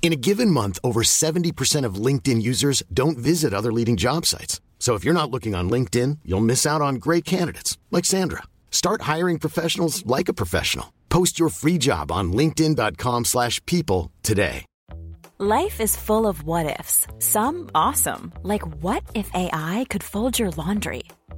In a given month, over 70% of LinkedIn users don't visit other leading job sites. So if you're not looking on LinkedIn, you'll miss out on great candidates like Sandra. Start hiring professionals like a professional. Post your free job on linkedin.com/people today. Life is full of what ifs. Some awesome, like what if AI could fold your laundry?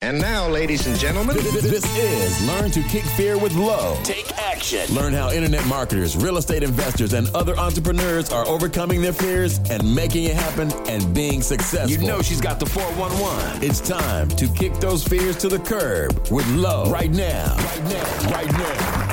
And now, ladies and gentlemen, This is Learn to Kick Fear with Lo. Take action. Learn how internet marketers, real estate investors, and other entrepreneurs are overcoming their fears and making it happen and being successful. You know she's got the 411. it's time to kick those fears to the curb with Lo right now. Right now. Right now.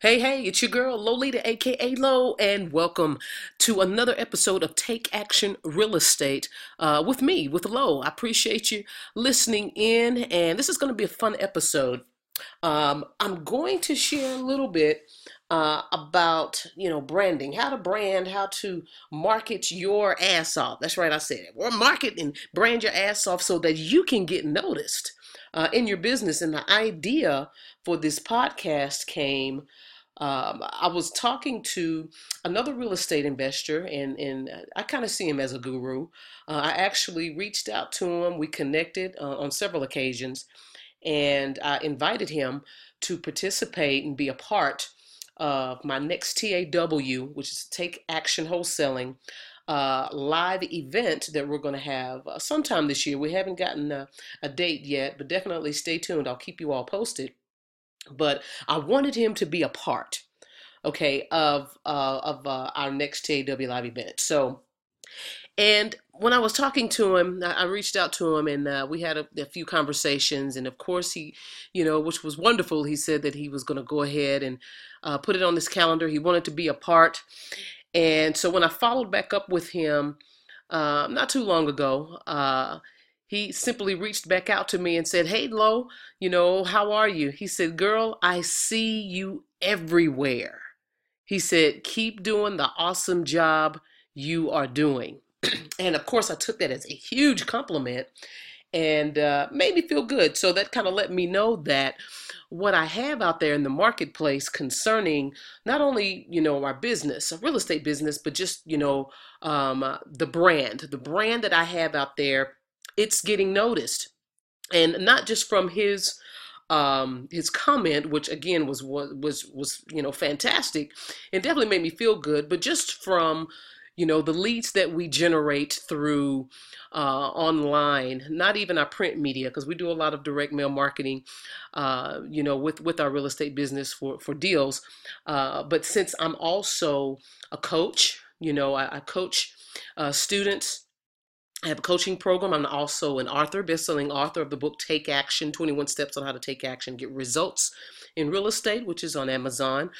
Hey, hey, it's your girl Lolita, aka Lo, and welcome to another episode of Take Action Real Estate uh, with me, with Lo. I appreciate you listening in, and this is going to be a fun episode. Um, I'm going to share a little bit uh, about you know branding, how to brand, how to market your ass off. That's right, I said it. Or market and brand your ass off so that you can get noticed uh, in your business. And the idea for this podcast came. Um, I was talking to another real estate investor, and, and I kind of see him as a guru. Uh, I actually reached out to him. We connected uh, on several occasions, and I invited him to participate and be a part of my next TAW, which is Take Action Wholesaling uh, live event that we're going to have uh, sometime this year. We haven't gotten a date yet, but definitely stay tuned. I'll keep you all posted. But I wanted him to be a part, okay, of uh, of uh, our next TAW live event. So, and when I was talking to him, I reached out to him and uh, we had a, a few conversations. And of course, he, you know, which was wonderful, he said that he was going to go ahead and uh, put it on his calendar. He wanted to be a part. And so when I followed back up with him um, not too long ago, uh, he simply reached back out to me and said, Hey, Lo, you know, how are you? He said, Girl, I see you everywhere. He said, Keep doing the awesome job you are doing. and of course, I took that as a huge compliment and uh, made me feel good. So that kind of let me know that what I have out there in the marketplace concerning not only you know our business, a real estate business, but just you know um, uh, the brand, the brand that I have out there, it's getting noticed, and not just from his um his comment which again was was was was you know fantastic it definitely made me feel good but just from you know the leads that we generate through uh, online not even our print media because we do a lot of direct mail marketing uh, you know with with our real estate business for for deals uh, but since i'm also a coach you know i, I coach uh, students I have a coaching program. I'm also an author, best-selling author of the book Take Action: 21 Steps on How to Take Action, Get Results in Real Estate, which is on Amazon.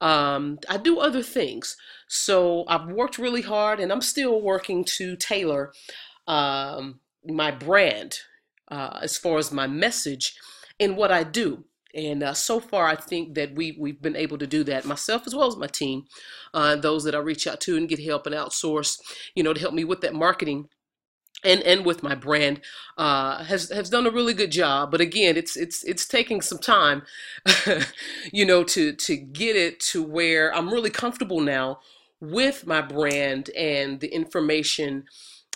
Um, I do other things. So I've worked really hard and I'm still working to tailor um, my brand uh, as far as my message and what I do. And uh, so far, I think that we, we've been able to do that myself as well as my team, uh, those that I reach out to and get help and outsource, you know, to help me with that marketing and and with my brand uh, has has done a really good job. But again, it's it's it's taking some time, you know, to to get it to where I'm really comfortable now with my brand and the information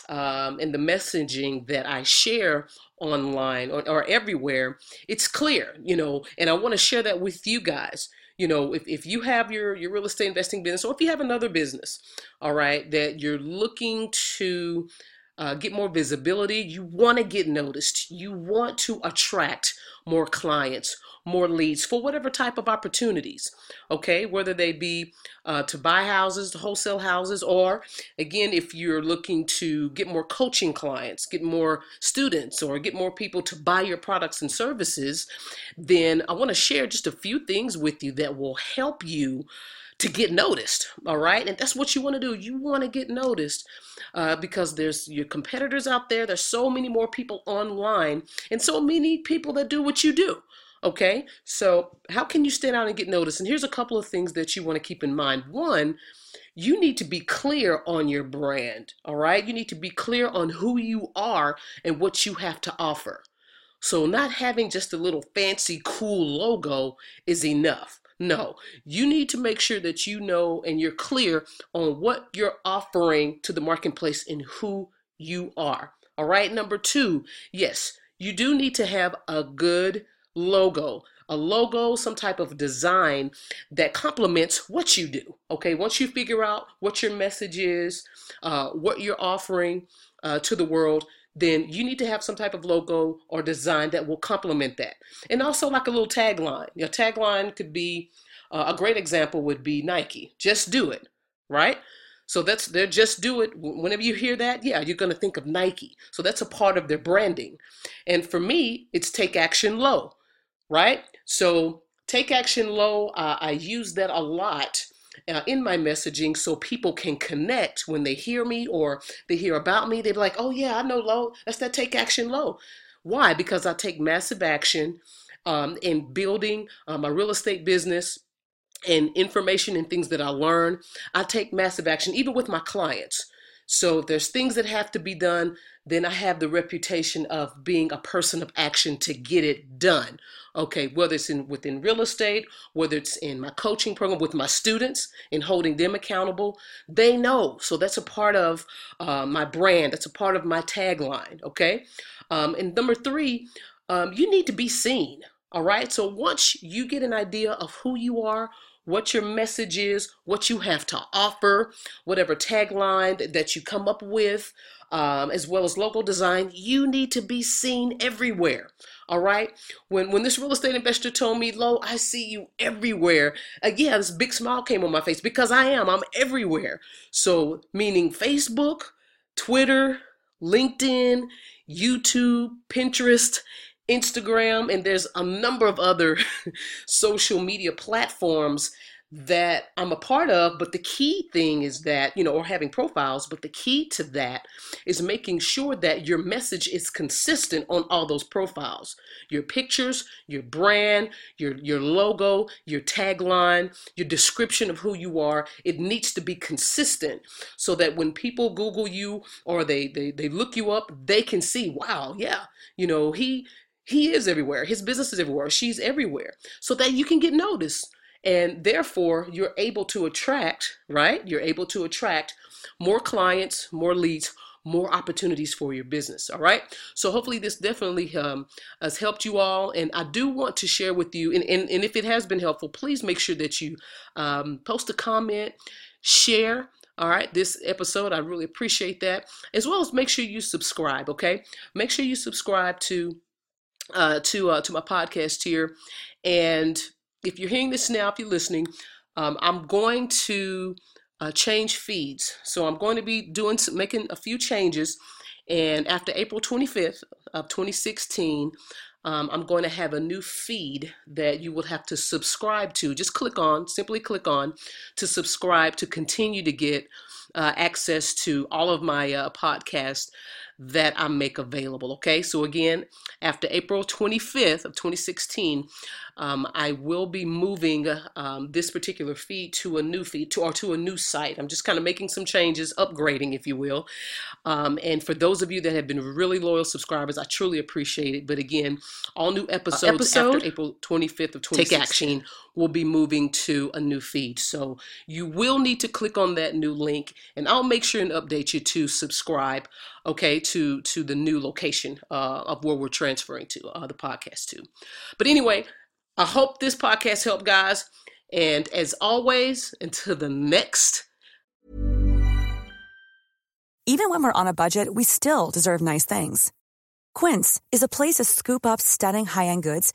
um, and the messaging that I share online or, or everywhere. It's clear, you know, and I want to share that with you guys. you know, if, if you have your, your real estate investing business or if you have another business, all right, that you're looking to uh, get more visibility, you want to get noticed, you want to attract more clients, more leads for whatever type of opportunities, okay? Whether they be uh, to buy houses, to wholesale houses, or again, if you're looking to get more coaching clients, get more students, or get more people to buy your products and services, then I want to share just a few things with you that will help you to get noticed all right? And that's what you want to do. You want to get noticed uh, because there's your competitors out there. There's so many more people online and so many people that do what you do okay? So how can you stand out and get noticed? And here's a couple of things that you want to keep in mind. One you need to be clear on your brand all right? You need to be clear on who you are and what you have to offer. So not having just a little fancy cool logo is enough no, you need to make sure that you know and you're clear on what you're offering to the marketplace and who you are. All right, number two, yes, you do need to have a good logo. A logo, some type of design that complements what you do. Okay, once you figure out what your message is, uh, what you're offering uh, to the world, then you need to have some type of logo or design that will complement that. And also like a little tagline. Your tagline could be uh, a great example would be Nike. Just do it, right? So that's they're just do it. Whenever you hear that, yeah, you're going to think of Nike. So that's a part of their branding. And for me, it's take action Lo, right? So take action Lo. Uh, I use that a lot uh, in my messaging so people can connect when they hear me or they hear about me. They're like, oh, yeah, I know Lo. That's that take action Lo. Why? Because I take massive action um, in building uh, my real estate business and information and things that I learn. I take massive action, even with my clients. So if there's things that have to be done, then I have the reputation of being a person of action to get it done. Okay, whether it's in within real estate, whether it's in my coaching program with my students and holding them accountable, they know. So that's a part of uh, my brand. That's a part of my tagline. Okay, um, and number three, um, you need to be seen. All right. So once you get an idea of who you are, what your message is, what you have to offer, whatever tagline that you come up with, um, as well as logo design, you need to be seen everywhere. All right. When when this real estate investor told me, "Lo, I see you everywhere," again, this big smile came on my face because I am. I'm everywhere. So meaning Facebook, Twitter, LinkedIn, YouTube, Pinterest, Instagram, and there's a number of other social media platforms that I'm a part of. But the key thing is that, you know, or having profiles, but the key to that is making sure that your message is consistent on all those profiles. Your pictures, your brand, your, your logo, your tagline, your description of who you are, it needs to be consistent so that when people Google you or they, they, they look you up, they can see, wow, yeah, you know, he he is everywhere. His business is everywhere. She's everywhere. So that you can get noticed. And therefore, you're able to attract, right? You're able to attract more clients, more leads, more opportunities for your business. All right. So hopefully this definitely um, has helped you all. And I do want to share with you, and, and, and if it has been helpful, please make sure that you um, post a comment, share. All right, this episode, I really appreciate that. As well as make sure you subscribe, okay? Make sure you subscribe to uh, to uh, to my podcast here. And if you're hearing this now, if you're listening, um, I'm going to uh, change feeds. So I'm going to be doing some, making a few changes. And after April 25th of 2016, um, I'm going to have a new feed that you will have to subscribe to. Just click on, simply click on to subscribe to continue to get uh, access to all of my uh, podcasts that I make available. Okay, so again, after April 25th of 2016, um, I will be moving um, this particular feed to a new feed to or to a new site. I'm just kind of making some changes, upgrading, if you will. Um, and for those of you that have been really loyal subscribers, I truly appreciate it. But again, all new episodes uh, episode, after April 25th of 2016 take action. Will be moving to a new feed. So you will need to click on that new link, and I'll make sure and update you to subscribe. Okay, to to the new location uh, of where we're transferring to uh, the podcast to. But anyway, I hope this podcast helped, guys. And as always, until the next. Even when we're on a budget, we still deserve nice things. Quince is a place to scoop up stunning high end goods